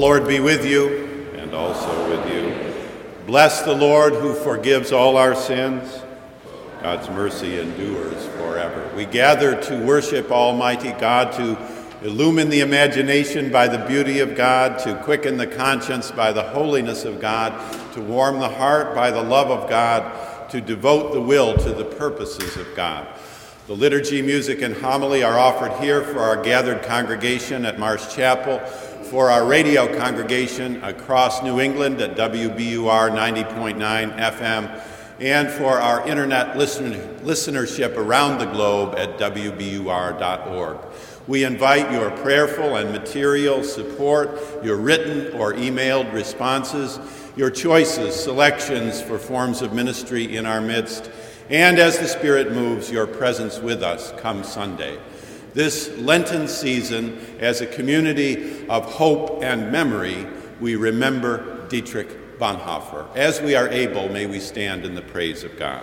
Lord be with you, and also with you. Bless the Lord who forgives all our sins. God's mercy endures forever. We gather to worship Almighty God, to illumine the imagination by the beauty of God, to quicken the conscience by the holiness of God, to warm the heart by the love of God, to devote the will to the purposes of God. The liturgy, music, and homily are offered here for our gathered congregation at Marsh Chapel for our radio congregation across New England at WBUR 90.9 FM, and for our internet listen- listenership around the globe at WBUR.org. We invite your prayerful and material support, your written or emailed responses, your choices, selections for forms of ministry in our midst, and as the Spirit moves, your presence with us come Sunday this Lenten season, as a community of hope and memory, we remember Dietrich Bonhoeffer. As we are able, may we stand in the praise of God.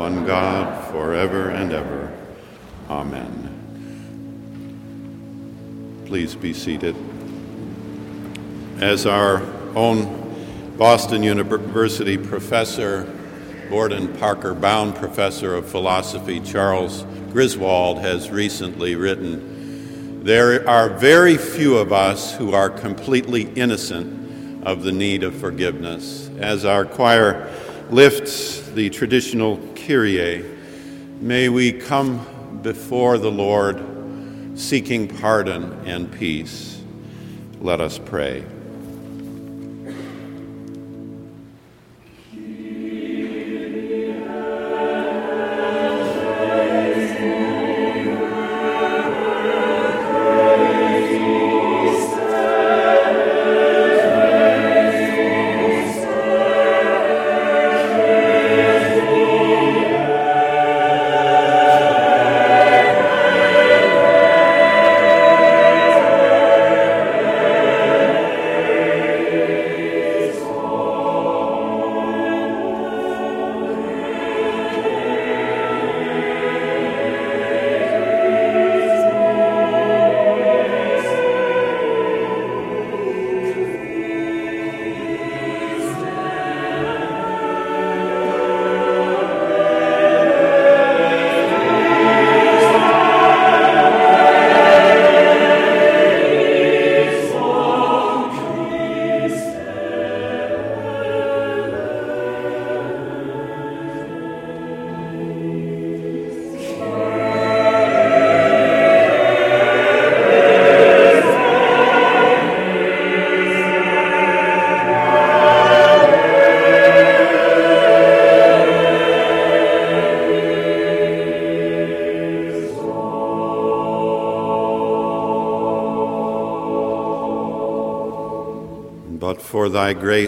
one God, forever and ever. Amen. Please be seated. As our own Boston University professor, Borden Parker Bowne professor of philosophy, Charles Griswold, has recently written There are very few of us who are completely innocent of the need of forgiveness. As our choir lifts the traditional Kyrie, may we come before the Lord seeking pardon and peace. Let us pray.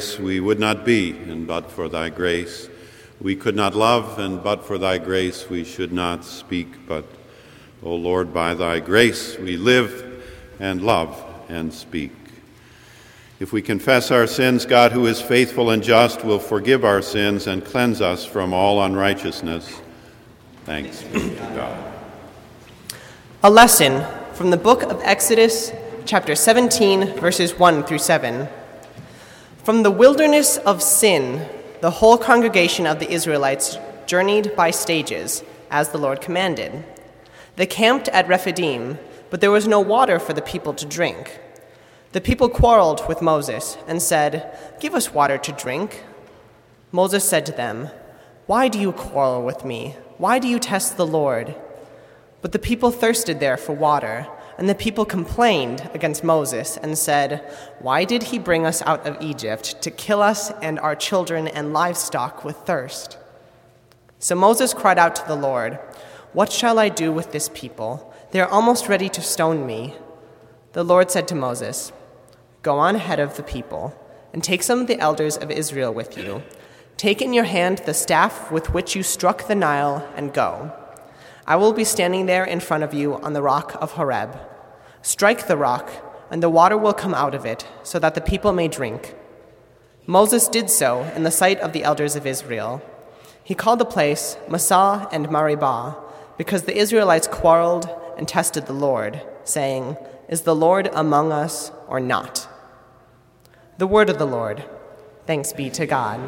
Grace we would not be, and but for thy grace we could not love, and but for thy grace we should not speak. But, O Lord, by thy grace we live and love and speak. If we confess our sins, God, who is faithful and just, will forgive our sins and cleanse us from all unrighteousness. Thanks be to God. A lesson from the book of Exodus, chapter 17, verses 1 through 7. From the wilderness of sin, the whole congregation of the Israelites journeyed by stages, as the Lord commanded. They camped at Rephidim, but there was no water for the people to drink. The people quarreled with Moses and said, Give us water to drink. Moses said to them, Why do you quarrel with me? Why do you test the Lord? But the people thirsted there for water. And the people complained against Moses and said, Why did he bring us out of Egypt to kill us and our children and livestock with thirst? So Moses cried out to the Lord, What shall I do with this people? They are almost ready to stone me. The Lord said to Moses, Go on ahead of the people, and take some of the elders of Israel with you. Take in your hand the staff with which you struck the Nile, and go. I will be standing there in front of you on the rock of Horeb. Strike the rock, and the water will come out of it, so that the people may drink. Moses did so in the sight of the elders of Israel. He called the place Massah and Meribah, because the Israelites quarreled and tested the Lord, saying, Is the Lord among us or not? The word of the Lord. Thanks be to God.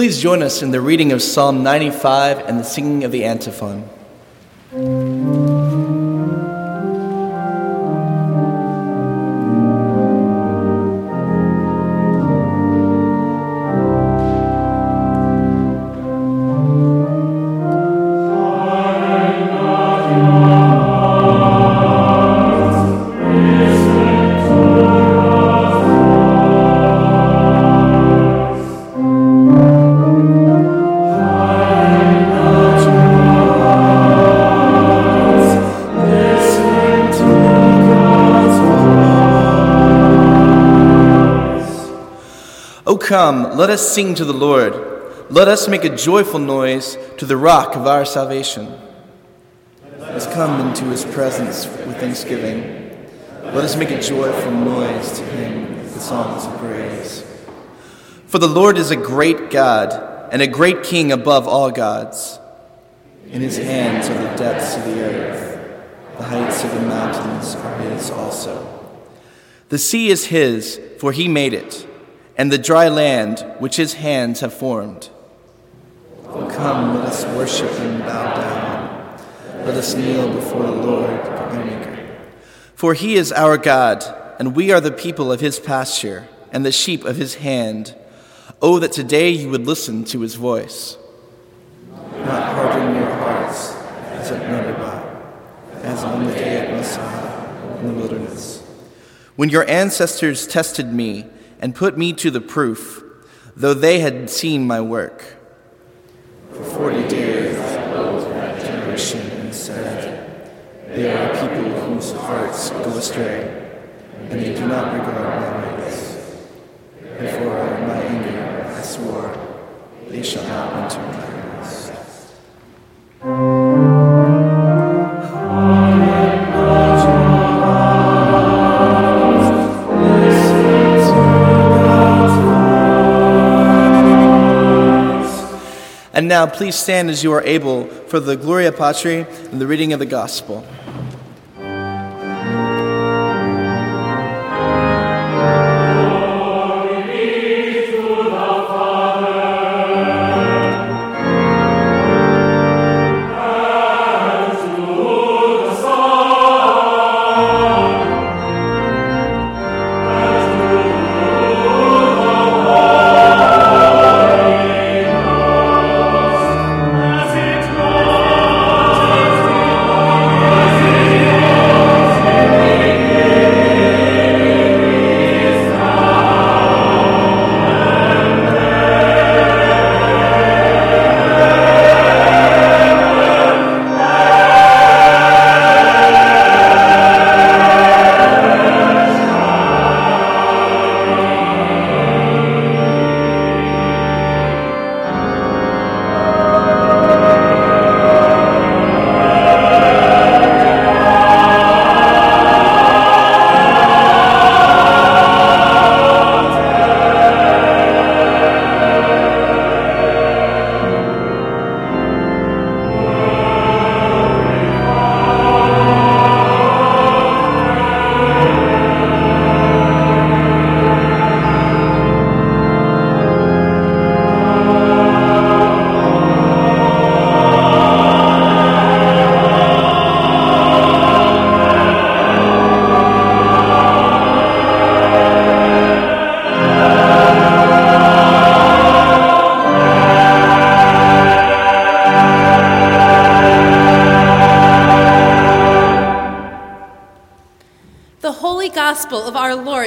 Please join us in the reading of Psalm 95 and the singing of the antiphon. Come, let us sing to the Lord. Let us make a joyful noise to the rock of our salvation. Let us come into his presence with thanksgiving. Let us make a joyful noise to him with songs of praise. For the Lord is a great God and a great King above all gods. In his hands are the depths of the earth, the heights of the mountains are his also. The sea is his, for he made it, and the dry land which his hands have formed. Come, let us worship and bow down. Let us kneel before the Lord, our Maker. For he is our God, and we are the people of his pasture, and the sheep of his hand. Oh, that today you would listen to his voice. Not harden your hearts as at Meribah, as on the day at Massah in the wilderness. When your ancestors tested me and put me to the proof, though they had seen my work. For forty days I looked at generation and said, They are a people whose hearts go astray, and they do not regard my ways. Therefore, in my anger, I swore, They shall not enter my rest. Now, please stand as you are able for the Gloria Patri and the reading of the Gospel.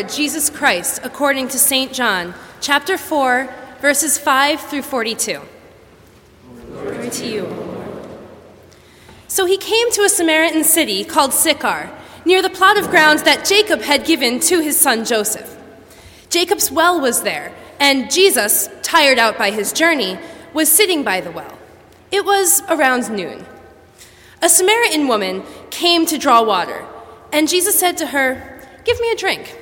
Lord Jesus Christ according to St. John, chapter 4, verses 5 through 42. Glory to you, Lord. So he came to a Samaritan city called Sychar, near the plot of ground that Jacob had given to his son Joseph. Jacob's well was there, and Jesus, tired out by his journey, was sitting by the well. It was around noon. A Samaritan woman came to draw water, and Jesus said to her, Give me a drink.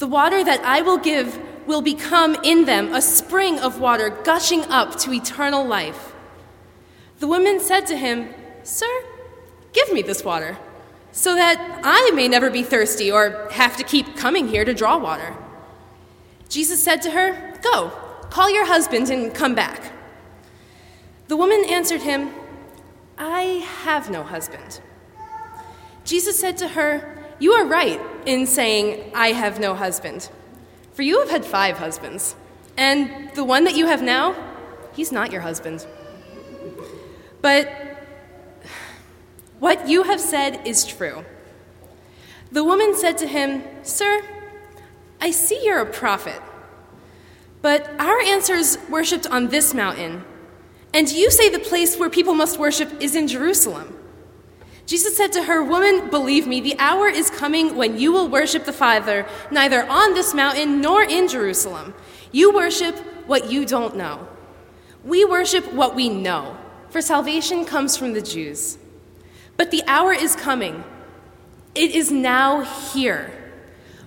The water that I will give will become in them a spring of water gushing up to eternal life. The woman said to him, Sir, give me this water, so that I may never be thirsty or have to keep coming here to draw water. Jesus said to her, Go, call your husband and come back. The woman answered him, I have no husband. Jesus said to her, You are right in saying, I have no husband. For you have had five husbands, and the one that you have now, he's not your husband. But what you have said is true. The woman said to him, Sir, I see you're a prophet. But our ancestors worshipped on this mountain, and you say the place where people must worship is in Jerusalem. Jesus said to her, Woman, believe me, the hour is coming when you will worship the Father neither on this mountain nor in Jerusalem. You worship what you don't know. We worship what we know, for salvation comes from the Jews. But the hour is coming. It is now here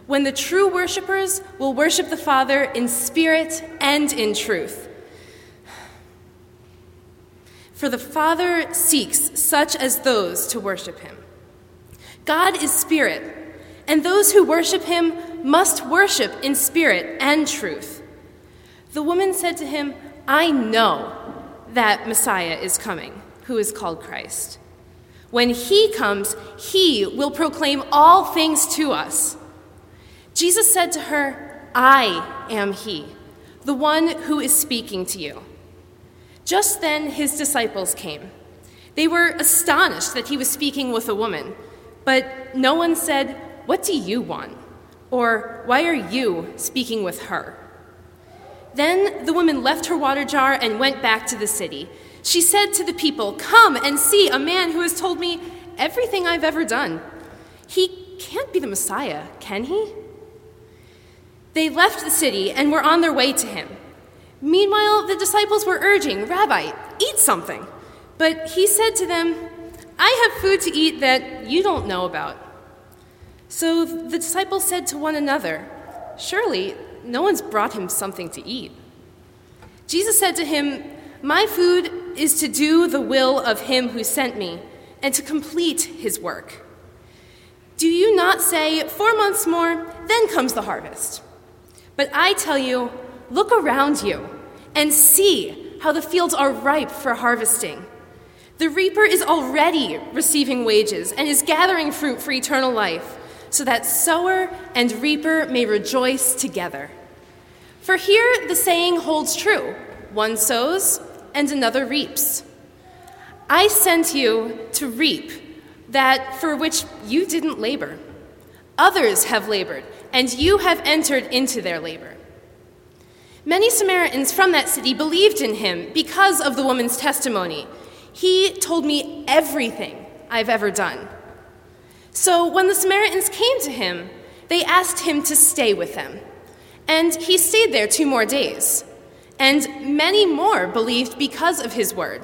when the true worshipers will worship the Father in spirit and in truth. For the Father seeks such as those to worship him. God is spirit, and those who worship him must worship in spirit and truth. The woman said to him, I know that Messiah is coming, who is called Christ. When he comes, he will proclaim all things to us. Jesus said to her, I am he, the one who is speaking to you. Just then his disciples came. They were astonished that he was speaking with a woman, but no one said, What do you want? Or, Why are you speaking with her? Then the woman left her water jar and went back to the city. She said to the people, Come and see a man who has told me everything I've ever done. He can't be the Messiah, can he? They left the city and were on their way to him. Meanwhile, the disciples were urging, Rabbi, eat something. But he said to them, I have food to eat that you don't know about. So the disciples said to one another, Surely no one's brought him something to eat. Jesus said to him, My food is to do the will of him who sent me and to complete his work. Do you not say, Four months more, then comes the harvest? But I tell you, look around you and see how the fields are ripe for harvesting. The reaper is already receiving wages and is gathering fruit for eternal life, so that sower and reaper may rejoice together. For here the saying holds true one sows and another reaps. I sent you to reap that for which you didn't labor. Others have labored and you have entered into their labor. Many Samaritans from that city believed in him because of the woman's testimony. He told me everything I've ever done. So when the Samaritans came to him, they asked him to stay with them. And he stayed there two more days. And many more believed because of his word.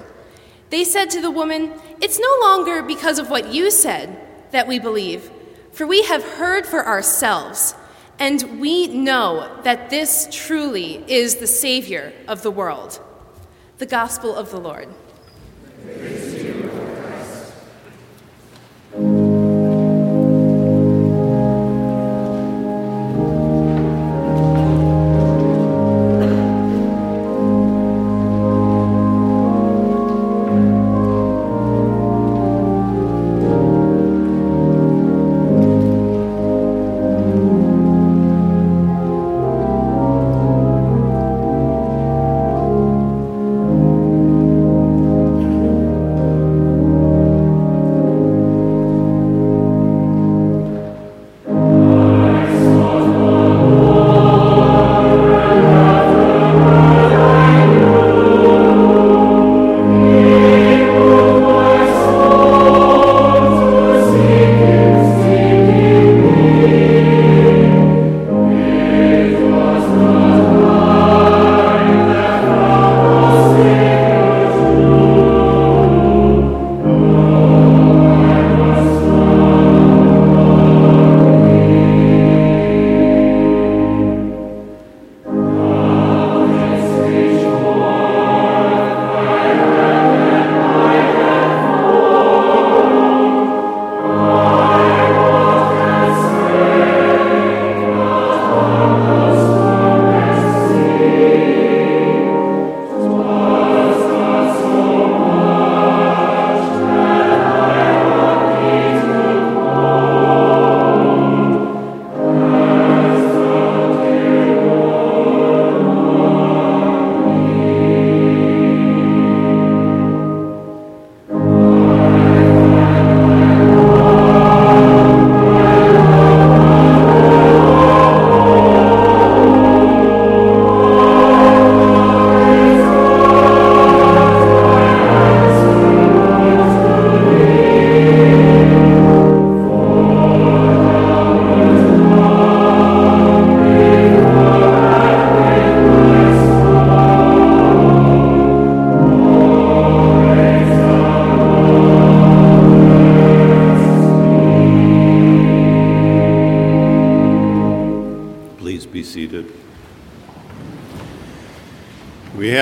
They said to the woman, It's no longer because of what you said that we believe, for we have heard for ourselves and we know that this truly is the Savior of the world. The Gospel of the Lord.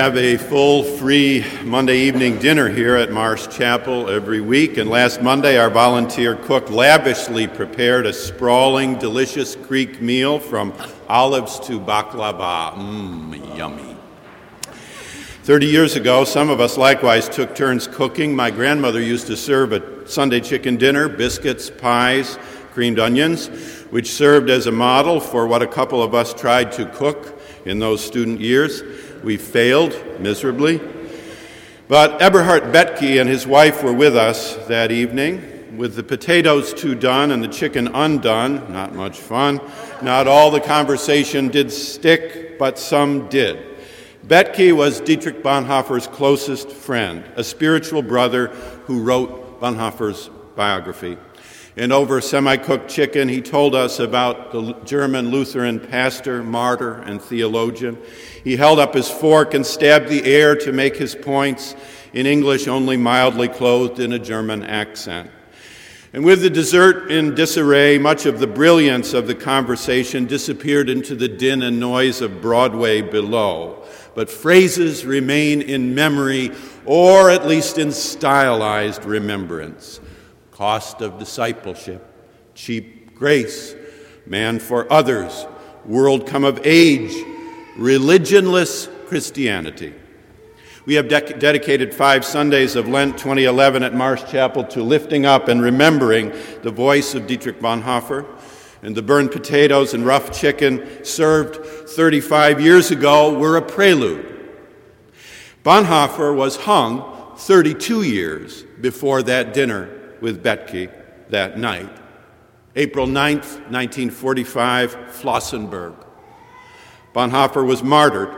Have a full, free Monday evening dinner here at Marsh Chapel every week, and last Monday our volunteer cook lavishly prepared a sprawling, delicious Greek meal from olives to baklava. Mmm, yummy. Thirty years ago, some of us likewise took turns cooking. My grandmother used to serve a Sunday chicken dinner, biscuits, pies, creamed onions, which served as a model for what a couple of us tried to cook in those student years. We failed miserably. But Eberhard Bethge and his wife were with us that evening. With the potatoes too done and the chicken undone, not much fun. Not all the conversation did stick, but some did. Bethge was Dietrich Bonhoeffer's closest friend, a spiritual brother who wrote Bonhoeffer's biography. And over semi cooked chicken, he told us about the German Lutheran pastor, martyr, and theologian. He held up his fork and stabbed the air to make his points in English only mildly clothed in a German accent. And with the dessert in disarray, much of the brilliance of the conversation disappeared into the din and noise of Broadway below. But phrases remain in memory, or at least in stylized remembrance cost of discipleship, cheap grace, man for others, world come of age, religionless Christianity. We have de- dedicated five Sundays of Lent 2011 at Marsh Chapel to lifting up and remembering the voice of Dietrich Bonhoeffer. And the burned potatoes and rough chicken served 35 years ago were a prelude. Bonhoeffer was hung 32 years before that dinner with Bethge that night. April 9th, 1945, Flossenburg. Bonhoeffer was martyred,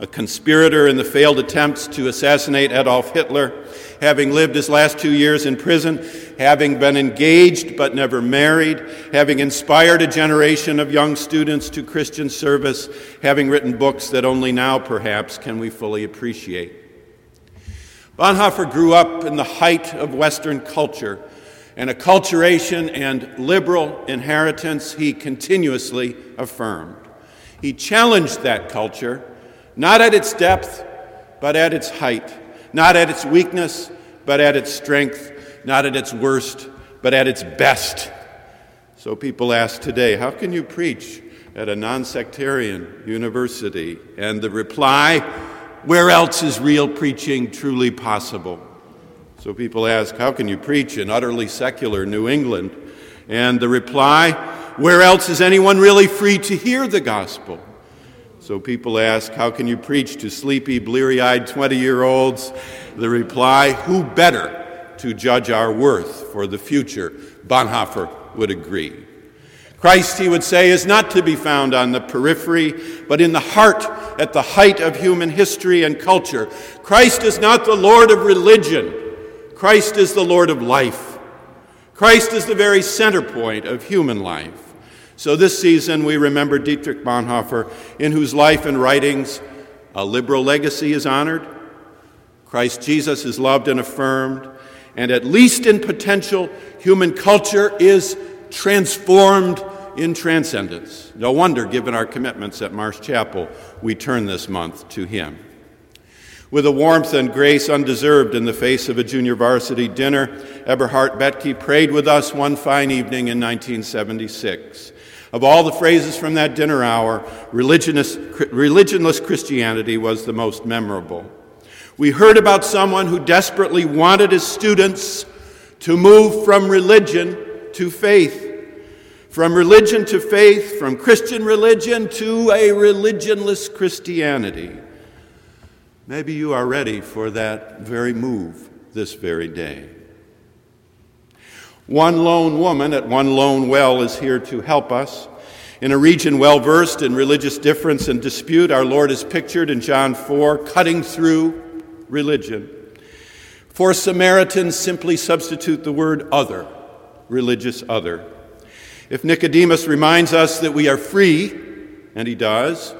a conspirator in the failed attempts to assassinate Adolf Hitler, having lived his last two years in prison, having been engaged but never married, having inspired a generation of young students to Christian service, having written books that only now, perhaps, can we fully appreciate. Bonhoeffer grew up in the height of Western culture and acculturation and liberal inheritance he continuously affirmed. He challenged that culture, not at its depth, but at its height, not at its weakness, but at its strength, not at its worst, but at its best. So people ask today, how can you preach at a non sectarian university? And the reply, where else is real preaching truly possible? So people ask, How can you preach in utterly secular New England? And the reply, Where else is anyone really free to hear the gospel? So people ask, How can you preach to sleepy, bleary eyed 20 year olds? The reply, Who better to judge our worth for the future? Bonhoeffer would agree. Christ, he would say, is not to be found on the periphery, but in the heart at the height of human history and culture. Christ is not the Lord of religion, Christ is the Lord of life. Christ is the very center point of human life. So this season we remember Dietrich Bonhoeffer, in whose life and writings a liberal legacy is honored, Christ Jesus is loved and affirmed, and at least in potential, human culture is transformed in transcendence. No wonder, given our commitments at Marsh Chapel, we turn this month to Him. With a warmth and grace undeserved in the face of a junior varsity dinner, Eberhard Bethge prayed with us one fine evening in 1976. Of all the phrases from that dinner hour, religionless, religionless Christianity was the most memorable. We heard about someone who desperately wanted his students to move from religion to faith. From religion to faith, from Christian religion to a religionless Christianity. Maybe you are ready for that very move this very day. One lone woman at one lone well is here to help us. In a region well versed in religious difference and dispute, our Lord is pictured in John 4 cutting through religion. For Samaritans, simply substitute the word other, religious other. If Nicodemus reminds us that we are free, and he does,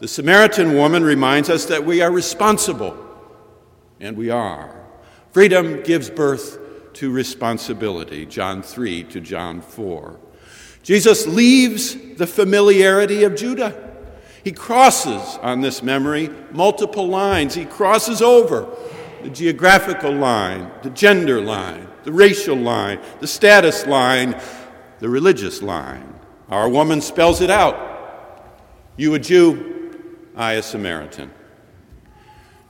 the Samaritan woman reminds us that we are responsible, and we are. Freedom gives birth to responsibility, John 3 to John 4. Jesus leaves the familiarity of Judah. He crosses on this memory multiple lines. He crosses over the geographical line, the gender line, the racial line, the status line, the religious line. Our woman spells it out. You a Jew, I a Samaritan.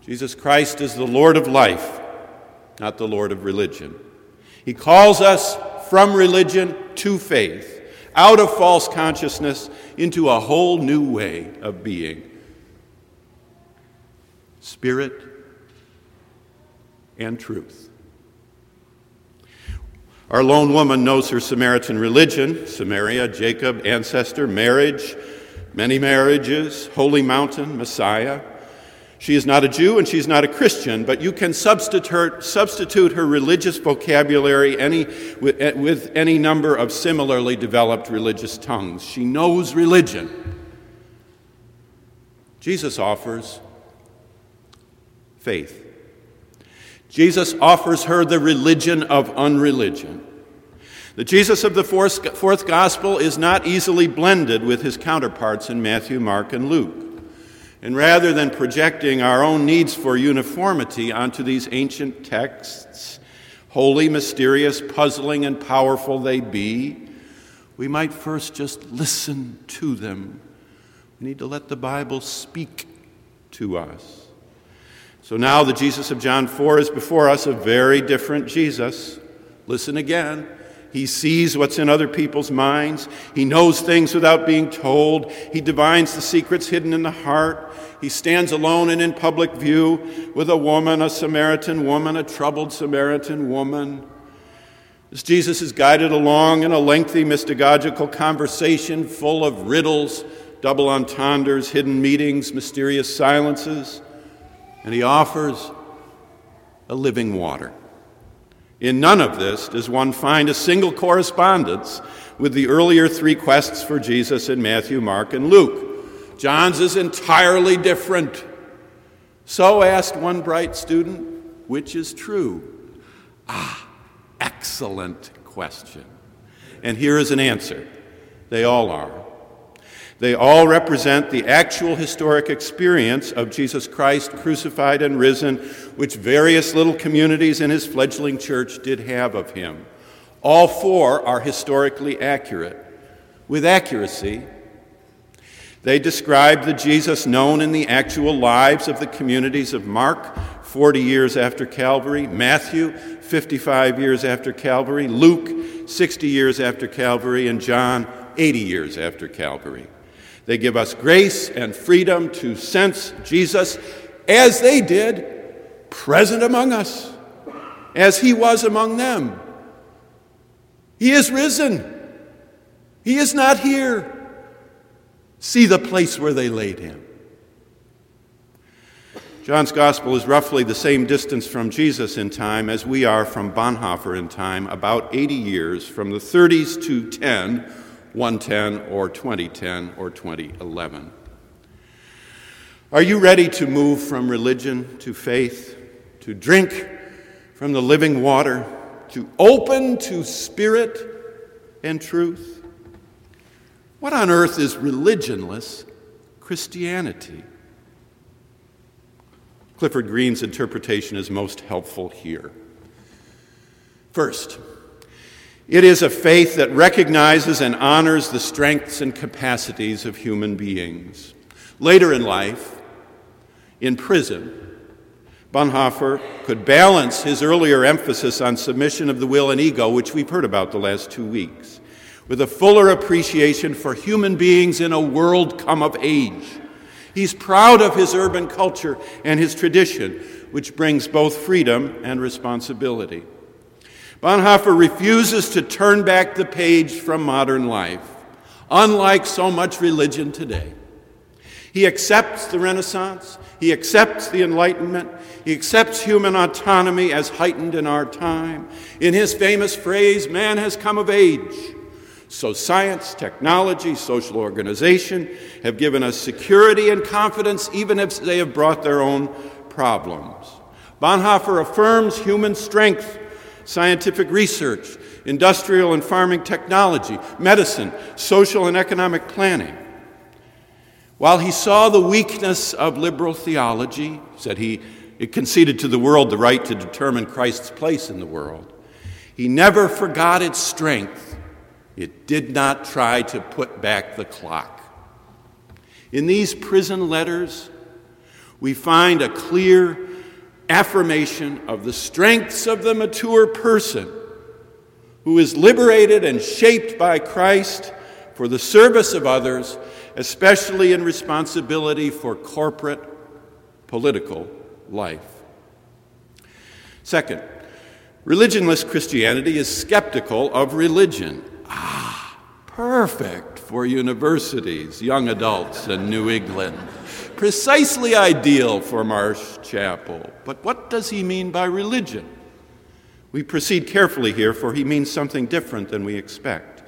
Jesus Christ is the Lord of life, not the Lord of religion. He calls us from religion to faith, out of false consciousness into a whole new way of being. Spirit and truth. Our lone woman knows her Samaritan religion Samaria, Jacob, ancestor, marriage, many marriages, holy mountain, Messiah. She is not a Jew and she's not a Christian, but you can substitute, her, substitute her religious vocabulary any, with, eh, with any number of similarly developed religious tongues. She knows religion. Jesus offers faith. Jesus offers her the religion of unreligion. The Jesus of the fourth, fourth gospel is not easily blended with his counterparts in Matthew, Mark, and Luke. And rather than projecting our own needs for uniformity onto these ancient texts, holy, mysterious, puzzling, and powerful they be, we might first just listen to them. We need to let the Bible speak to us. So now the Jesus of John 4 is before us, a very different Jesus. Listen again. He sees what's in other people's minds. He knows things without being told. He divines the secrets hidden in the heart. He stands alone and in public view with a woman, a Samaritan woman, a troubled Samaritan woman. As Jesus is guided along in a lengthy mystagogical conversation full of riddles, double entendres, hidden meanings, mysterious silences, and he offers a living water. In none of this does one find a single correspondence with the earlier three quests for Jesus in Matthew, Mark, and Luke. John's is entirely different. So asked one bright student, which is true? Ah, excellent question. And here is an answer. They all are. They all represent the actual historic experience of Jesus Christ crucified and risen, which various little communities in his fledgling church did have of him. All four are historically accurate. With accuracy, they describe the Jesus known in the actual lives of the communities of Mark, 40 years after Calvary, Matthew, 55 years after Calvary, Luke, 60 years after Calvary, and John, 80 years after Calvary. They give us grace and freedom to sense Jesus as they did, present among us, as he was among them. He is risen. He is not here. See the place where they laid him. John's gospel is roughly the same distance from Jesus in time as we are from Bonhoeffer in time, about 80 years, from the 30s to 10 110 or 2010 or 2011. Are you ready to move from religion to faith, to drink from the living water, to open to spirit and truth? What on earth is religionless Christianity? Clifford Green's interpretation is most helpful here. First, it is a faith that recognizes and honors the strengths and capacities of human beings. Later in life, in prison, Bonhoeffer could balance his earlier emphasis on submission of the will and ego, which we've heard about the last two weeks, with a fuller appreciation for human beings in a world come of age. He's proud of his urban culture and his tradition, which brings both freedom and responsibility. Bonhoeffer refuses to turn back the page from modern life, unlike so much religion today. He accepts the Renaissance, he accepts the Enlightenment, he accepts human autonomy as heightened in our time. In his famous phrase, man has come of age. So, science, technology, social organization have given us security and confidence, even if they have brought their own problems. Bonhoeffer affirms human strength scientific research, industrial and farming technology, medicine, social and economic planning. While he saw the weakness of liberal theology, said he it conceded to the world the right to determine Christ's place in the world. He never forgot its strength. It did not try to put back the clock. In these prison letters, we find a clear affirmation of the strengths of the mature person who is liberated and shaped by Christ for the service of others, especially in responsibility for corporate political life. Second, religionless Christianity is skeptical of religion. Ah, perfect for universities, young adults, and New England. Precisely ideal for Marsh Chapel. But what does he mean by religion? We proceed carefully here, for he means something different than we expect.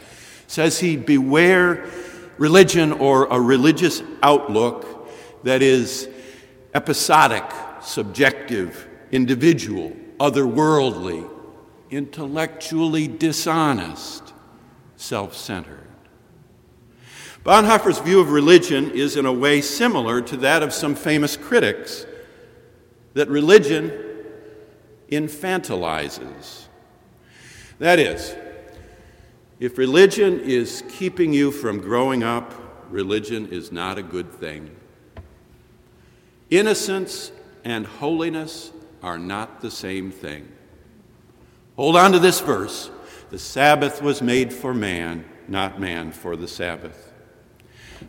Says he, beware religion or a religious outlook that is episodic, subjective, individual, otherworldly, intellectually dishonest, self centered. Bonhoeffer's view of religion is, in a way, similar to that of some famous critics that religion infantilizes. That is, if religion is keeping you from growing up, religion is not a good thing. Innocence and holiness are not the same thing. Hold on to this verse. The Sabbath was made for man, not man for the Sabbath.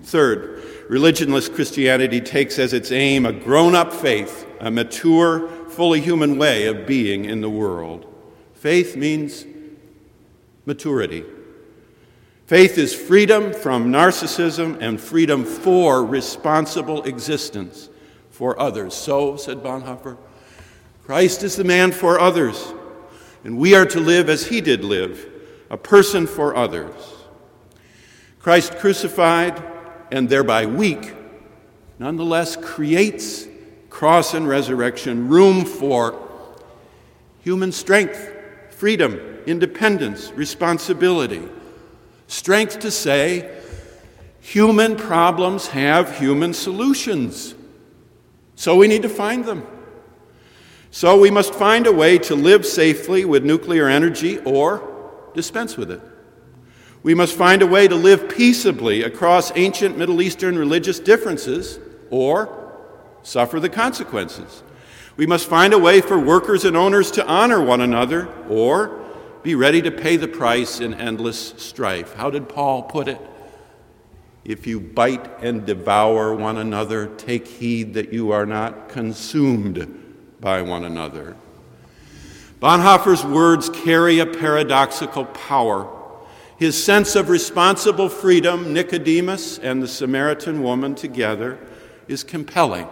Third, religionless Christianity takes as its aim a grown up faith, a mature, fully human way of being in the world. Faith means maturity. Faith is freedom from narcissism and freedom for responsible existence for others. So, said Bonhoeffer, Christ is the man for others, and we are to live as he did live, a person for others. Christ crucified and thereby weak, nonetheless creates cross and resurrection room for human strength, freedom, independence, responsibility, strength to say, human problems have human solutions. So we need to find them. So we must find a way to live safely with nuclear energy or dispense with it. We must find a way to live peaceably across ancient Middle Eastern religious differences or suffer the consequences. We must find a way for workers and owners to honor one another or be ready to pay the price in endless strife. How did Paul put it? If you bite and devour one another, take heed that you are not consumed by one another. Bonhoeffer's words carry a paradoxical power. His sense of responsible freedom, Nicodemus and the Samaritan woman together, is compelling.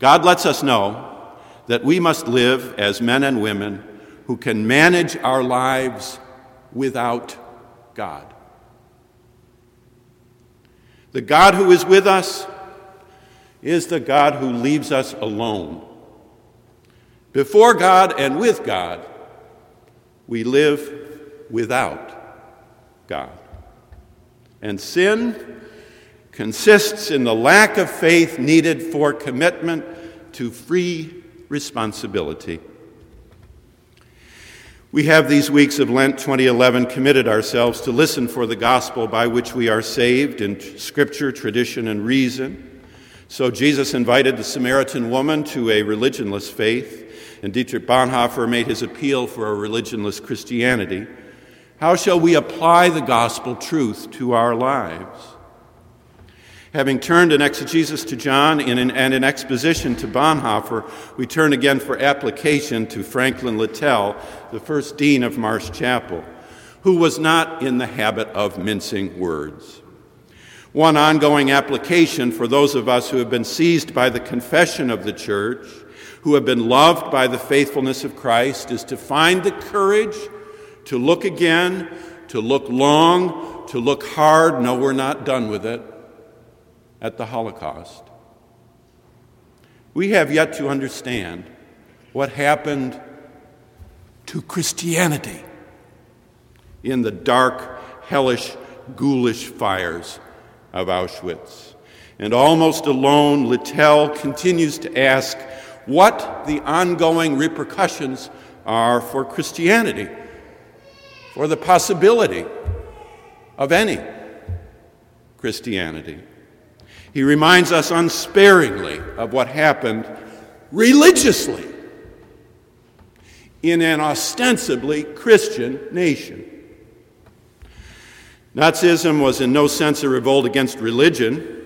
God lets us know that we must live as men and women who can manage our lives without God. The God who is with us is the God who leaves us alone. Before God and with God, we live without God. And sin consists in the lack of faith needed for commitment to free responsibility. We have these weeks of Lent 2011 committed ourselves to listen for the gospel by which we are saved in scripture, tradition, and reason. So Jesus invited the Samaritan woman to a religionless faith, and Dietrich Bonhoeffer made his appeal for a religionless Christianity. How shall we apply the gospel truth to our lives? Having turned an exegesis to John and an exposition to Bonhoeffer, we turn again for application to Franklin Littell, the first dean of Marsh Chapel, who was not in the habit of mincing words. One ongoing application for those of us who have been seized by the confession of the church, who have been loved by the faithfulness of Christ, is to find the courage to look again, to look long, to look hard. No, we're not done with it at the Holocaust. We have yet to understand what happened to Christianity in the dark, hellish, ghoulish fires of Auschwitz. And almost alone, Littell continues to ask what the ongoing repercussions are for Christianity, for the possibility of any Christianity. He reminds us unsparingly of what happened religiously in an ostensibly Christian nation. Nazism was in no sense a revolt against religion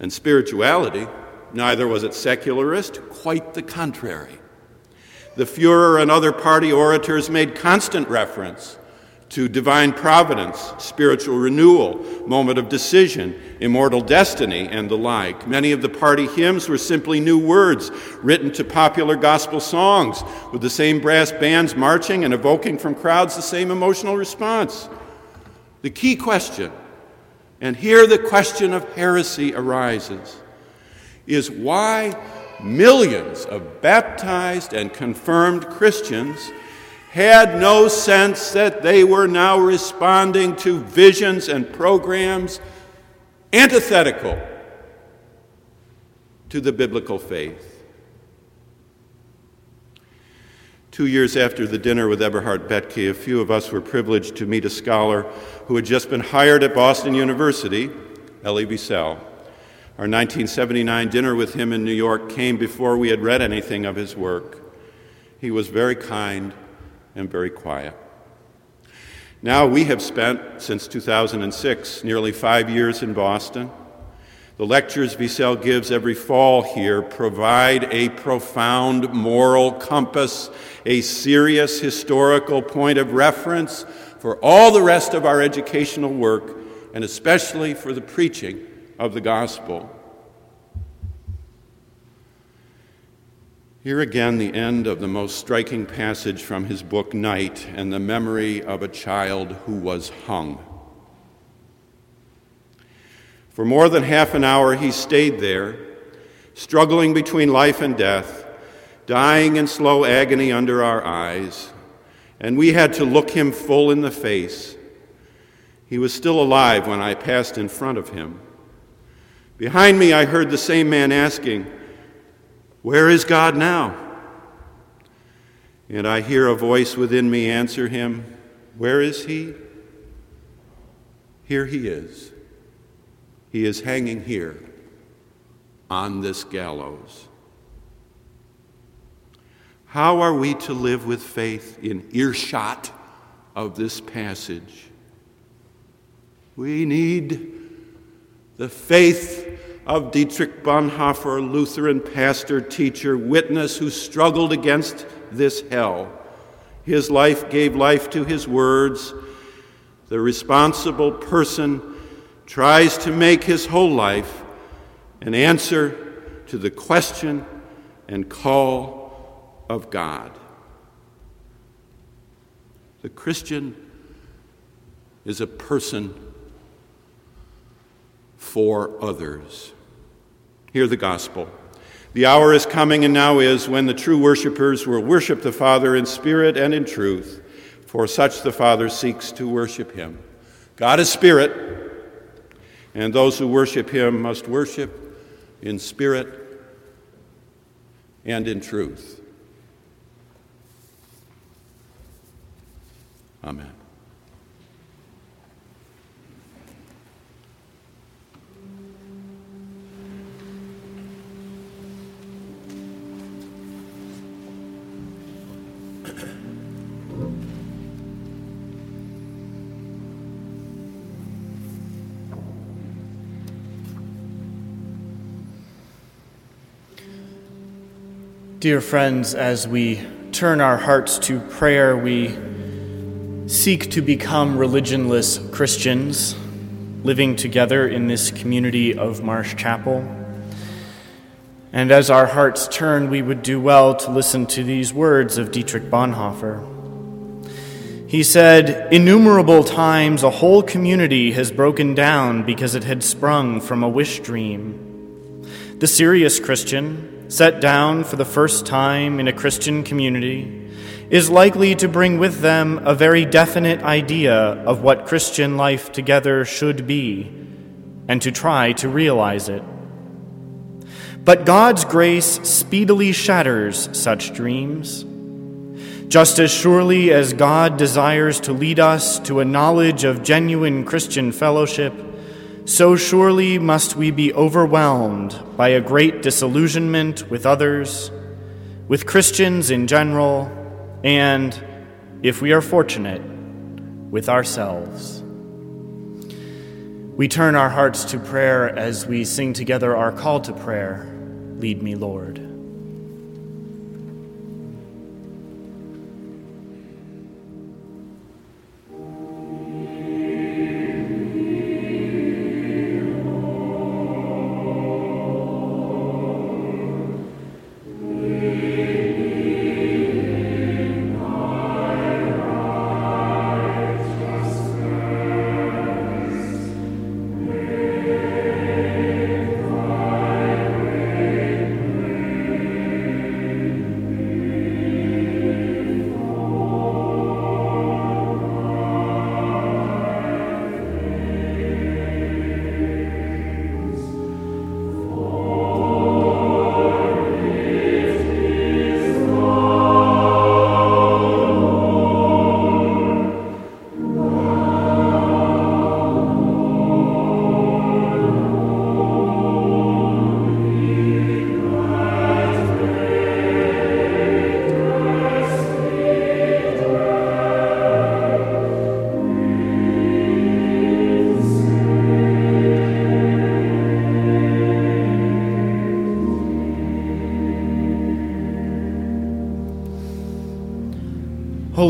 and spirituality, neither was it secularist, quite the contrary. The Fuhrer and other party orators made constant reference to divine providence, spiritual renewal, moment of decision, immortal destiny, and the like. Many of the party hymns were simply new words written to popular gospel songs, with the same brass bands marching and evoking from crowds the same emotional response. The key question, and here the question of heresy arises, is why millions of baptized and confirmed Christians had no sense that they were now responding to visions and programs antithetical to the biblical faith. Two years after the dinner with Eberhard Bethge, a few of us were privileged to meet a scholar who had just been hired at Boston University, Elie Wiesel. Our 1979 dinner with him in New York came before we had read anything of his work. He was very kind and very quiet. Now, we have spent, since 2006, nearly five years in Boston. The lectures Wiesel gives every fall here provide a profound moral compass, a serious historical point of reference for all the rest of our educational work, and especially for the preaching of the gospel. Here again, the end of the most striking passage from his book, Night, and the memory of a child who was hung. For more than half an hour, he stayed there, struggling between life and death, dying in slow agony under our eyes, and we had to look him full in the face. He was still alive when I passed in front of him. Behind me, I heard the same man asking, where is God now? And I hear a voice within me answer him, Where is he? Here he is. He is hanging here on this gallows. How are we to live with faith in earshot of this passage? We need the faith of Dietrich Bonhoeffer, Lutheran pastor, teacher, witness who struggled against this hell. His life gave life to his words. The responsible person tries to make his whole life an answer to the question and call of God. The Christian is a person for others. Hear the gospel. The hour is coming and now is when the true worshippers will worship the Father in spirit and in truth, for such the Father seeks to worship him. God is spirit, and those who worship him must worship in spirit and in truth. Amen. Dear friends, as we turn our hearts to prayer, we seek to become religionless Christians living together in this community of Marsh Chapel. And as our hearts turn, we would do well to listen to these words of Dietrich Bonhoeffer. He said, Innumerable times a whole community has broken down because it had sprung from a wish dream. The serious Christian, set down for the first time in a Christian community, is likely to bring with them a very definite idea of what Christian life together should be and to try to realize it. But God's grace speedily shatters such dreams. Just as surely as God desires to lead us to a knowledge of genuine Christian fellowship, so surely must we be overwhelmed by a great disillusionment with others, with Christians in general, and, if we are fortunate, with ourselves. We turn our hearts to prayer as we sing together our call to prayer Lead me, Lord.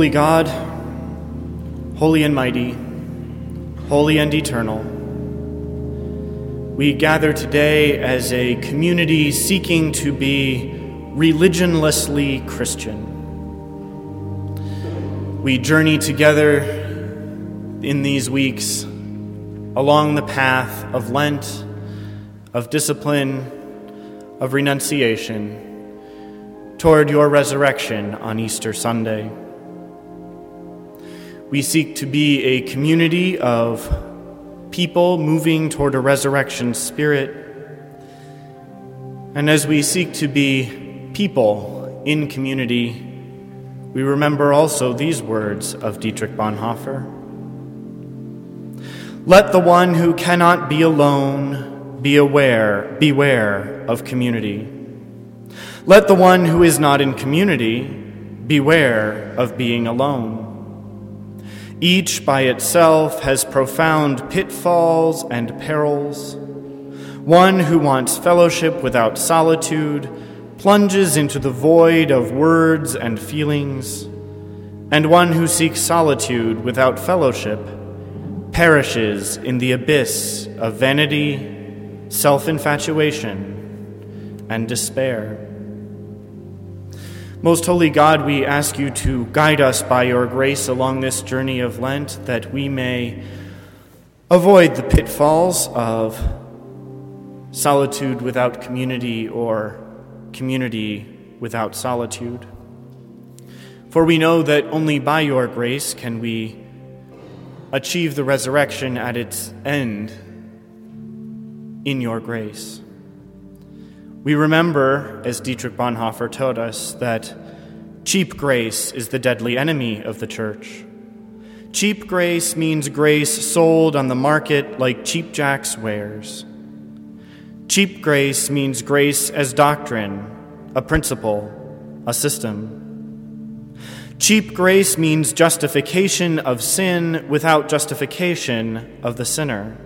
Holy God, holy and mighty, holy and eternal, we gather today as a community seeking to be religionlessly Christian. We journey together in these weeks along the path of Lent, of discipline, of renunciation, toward your resurrection on Easter Sunday. We seek to be a community of people moving toward a resurrection spirit. And as we seek to be people in community, we remember also these words of Dietrich Bonhoeffer Let the one who cannot be alone be aware, beware of community. Let the one who is not in community beware of being alone. Each by itself has profound pitfalls and perils. One who wants fellowship without solitude plunges into the void of words and feelings, and one who seeks solitude without fellowship perishes in the abyss of vanity, self infatuation, and despair. Most holy God, we ask you to guide us by your grace along this journey of Lent that we may avoid the pitfalls of solitude without community or community without solitude. For we know that only by your grace can we achieve the resurrection at its end in your grace. We remember, as Dietrich Bonhoeffer told us, that cheap grace is the deadly enemy of the church. Cheap grace means grace sold on the market like cheap jack's wares. Cheap grace means grace as doctrine, a principle, a system. Cheap grace means justification of sin without justification of the sinner.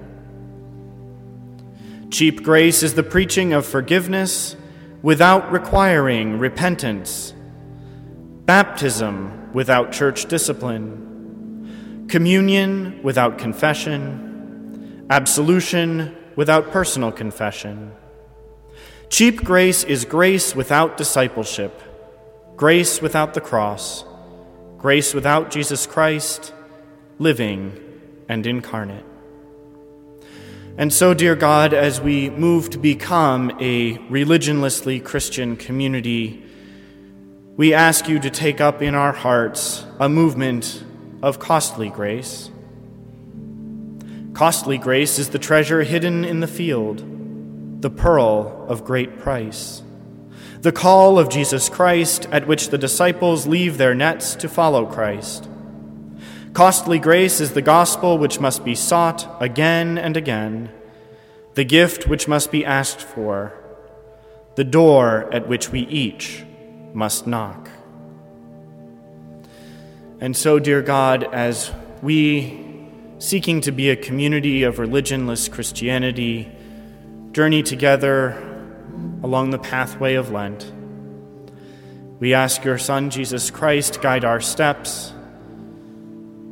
Cheap grace is the preaching of forgiveness without requiring repentance, baptism without church discipline, communion without confession, absolution without personal confession. Cheap grace is grace without discipleship, grace without the cross, grace without Jesus Christ, living and incarnate. And so, dear God, as we move to become a religionlessly Christian community, we ask you to take up in our hearts a movement of costly grace. Costly grace is the treasure hidden in the field, the pearl of great price. The call of Jesus Christ, at which the disciples leave their nets to follow Christ. Costly grace is the gospel which must be sought again and again, the gift which must be asked for, the door at which we each must knock. And so, dear God, as we, seeking to be a community of religionless Christianity, journey together along the pathway of Lent, we ask your Son, Jesus Christ, guide our steps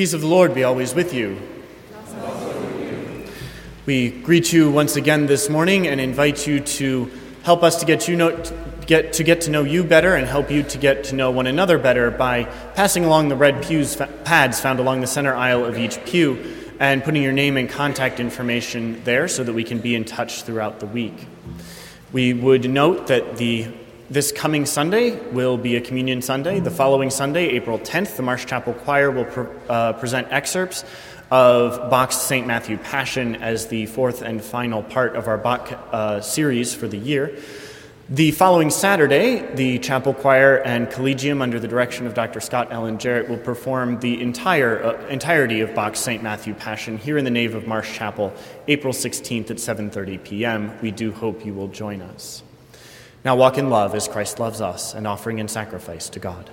Peace of the Lord be always with you. We greet you once again this morning and invite you to help us to get you know, get to get to know you better and help you to get to know one another better by passing along the red pews pads found along the center aisle of each pew and putting your name and contact information there so that we can be in touch throughout the week. We would note that the this coming Sunday will be a Communion Sunday. The following Sunday, April 10th, the Marsh Chapel Choir will pre- uh, present excerpts of Bach's St. Matthew Passion as the fourth and final part of our Bach uh, series for the year. The following Saturday, the Chapel Choir and Collegium, under the direction of Dr. Scott Allen Jarrett, will perform the entire uh, entirety of Bach's St. Matthew Passion here in the nave of Marsh Chapel, April 16th at 7:30 p.m. We do hope you will join us. Now walk in love as Christ loves us, an offering and sacrifice to God.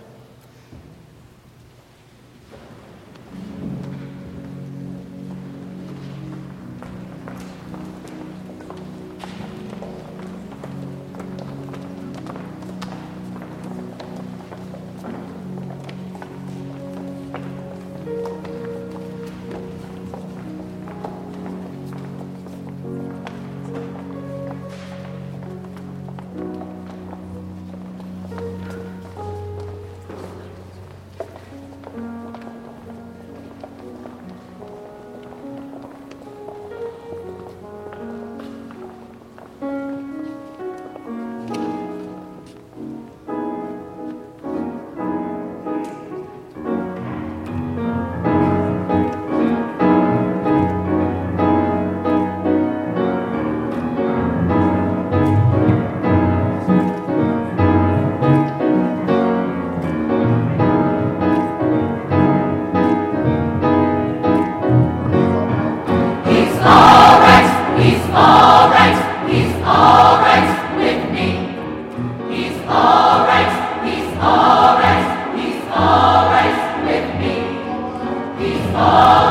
always, he's always with me. He's always.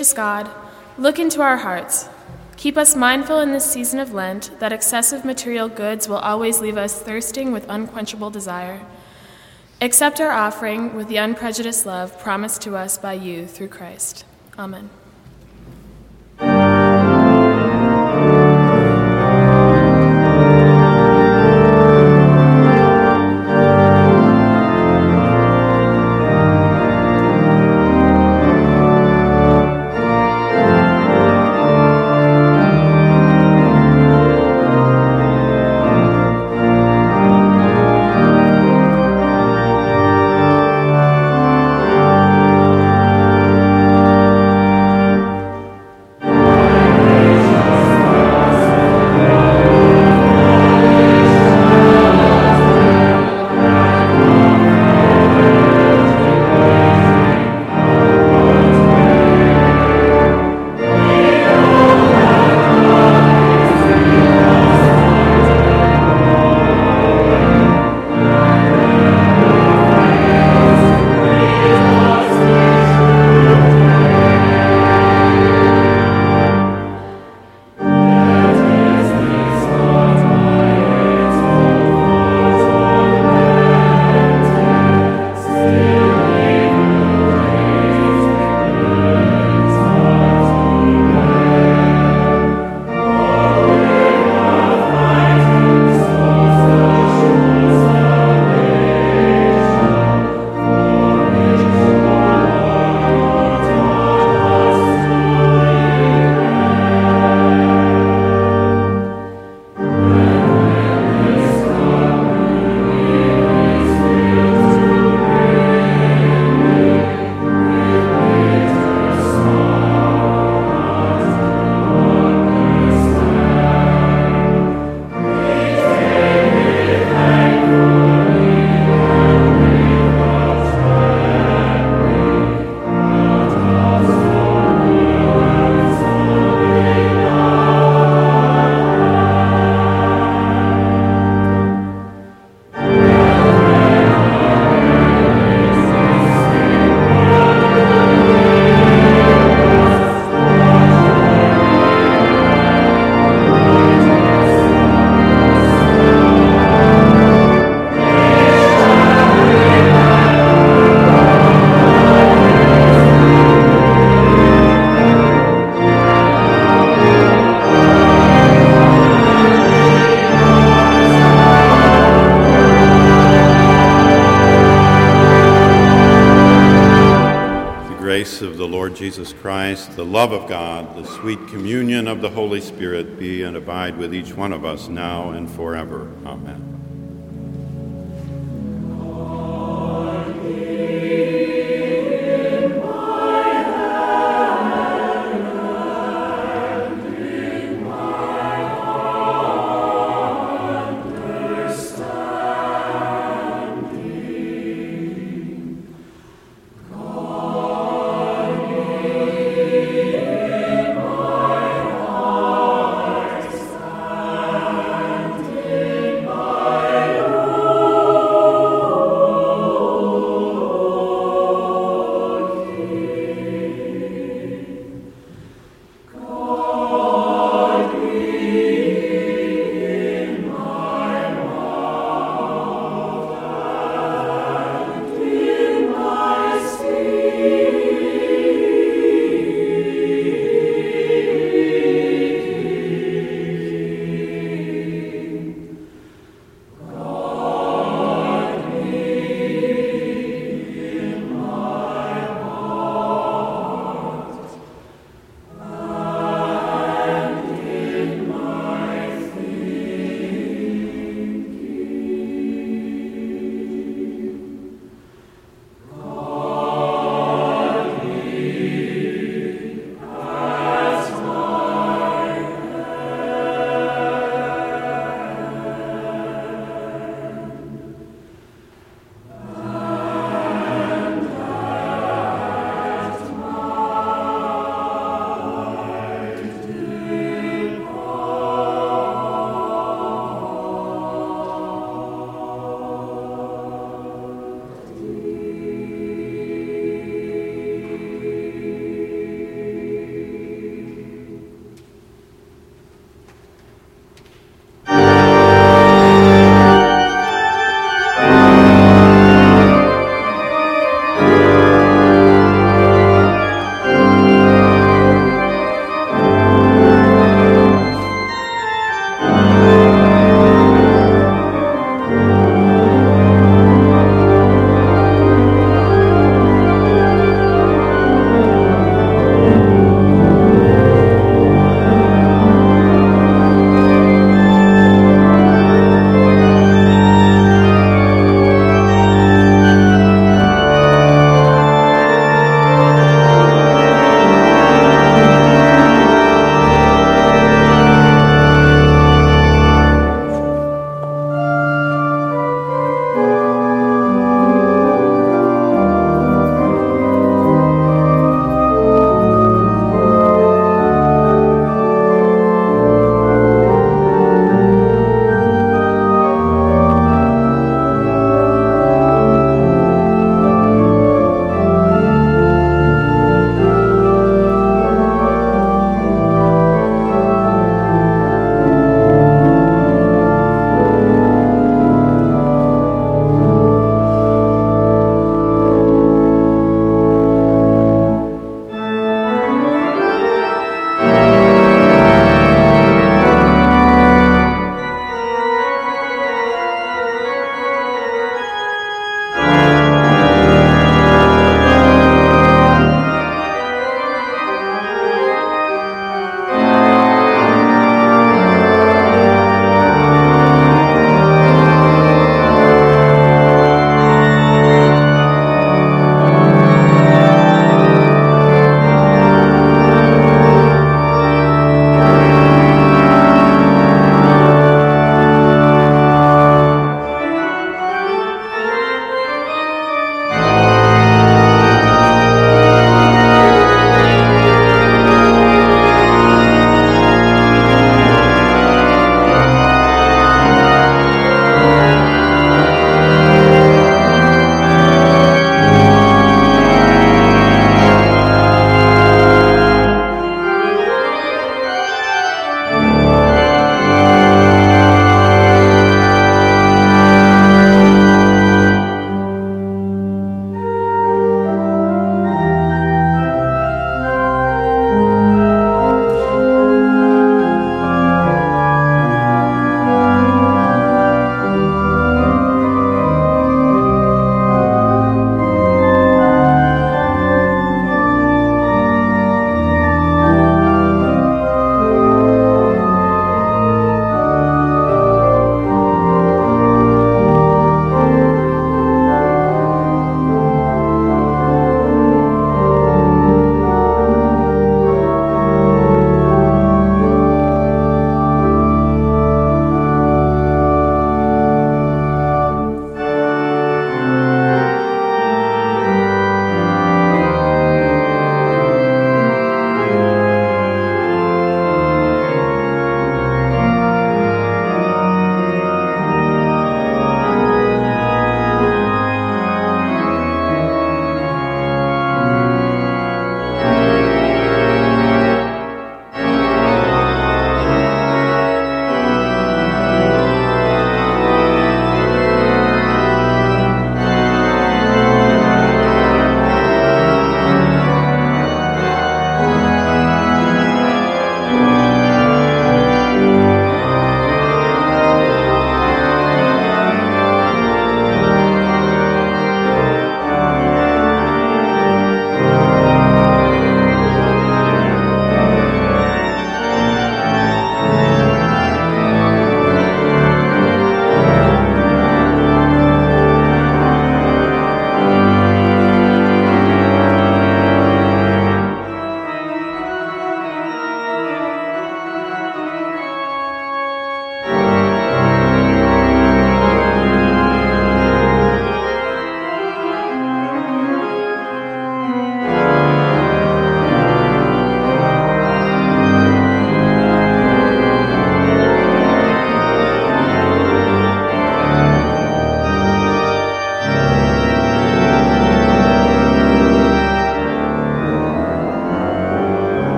Gracious God, look into our hearts. Keep us mindful in this season of Lent that excessive material goods will always leave us thirsting with unquenchable desire. Accept our offering with the unprejudiced love promised to us by you through Christ. Amen. Jesus Christ, the love of God, the sweet communion of the Holy Spirit be and abide with each one of us now and forever. Amen.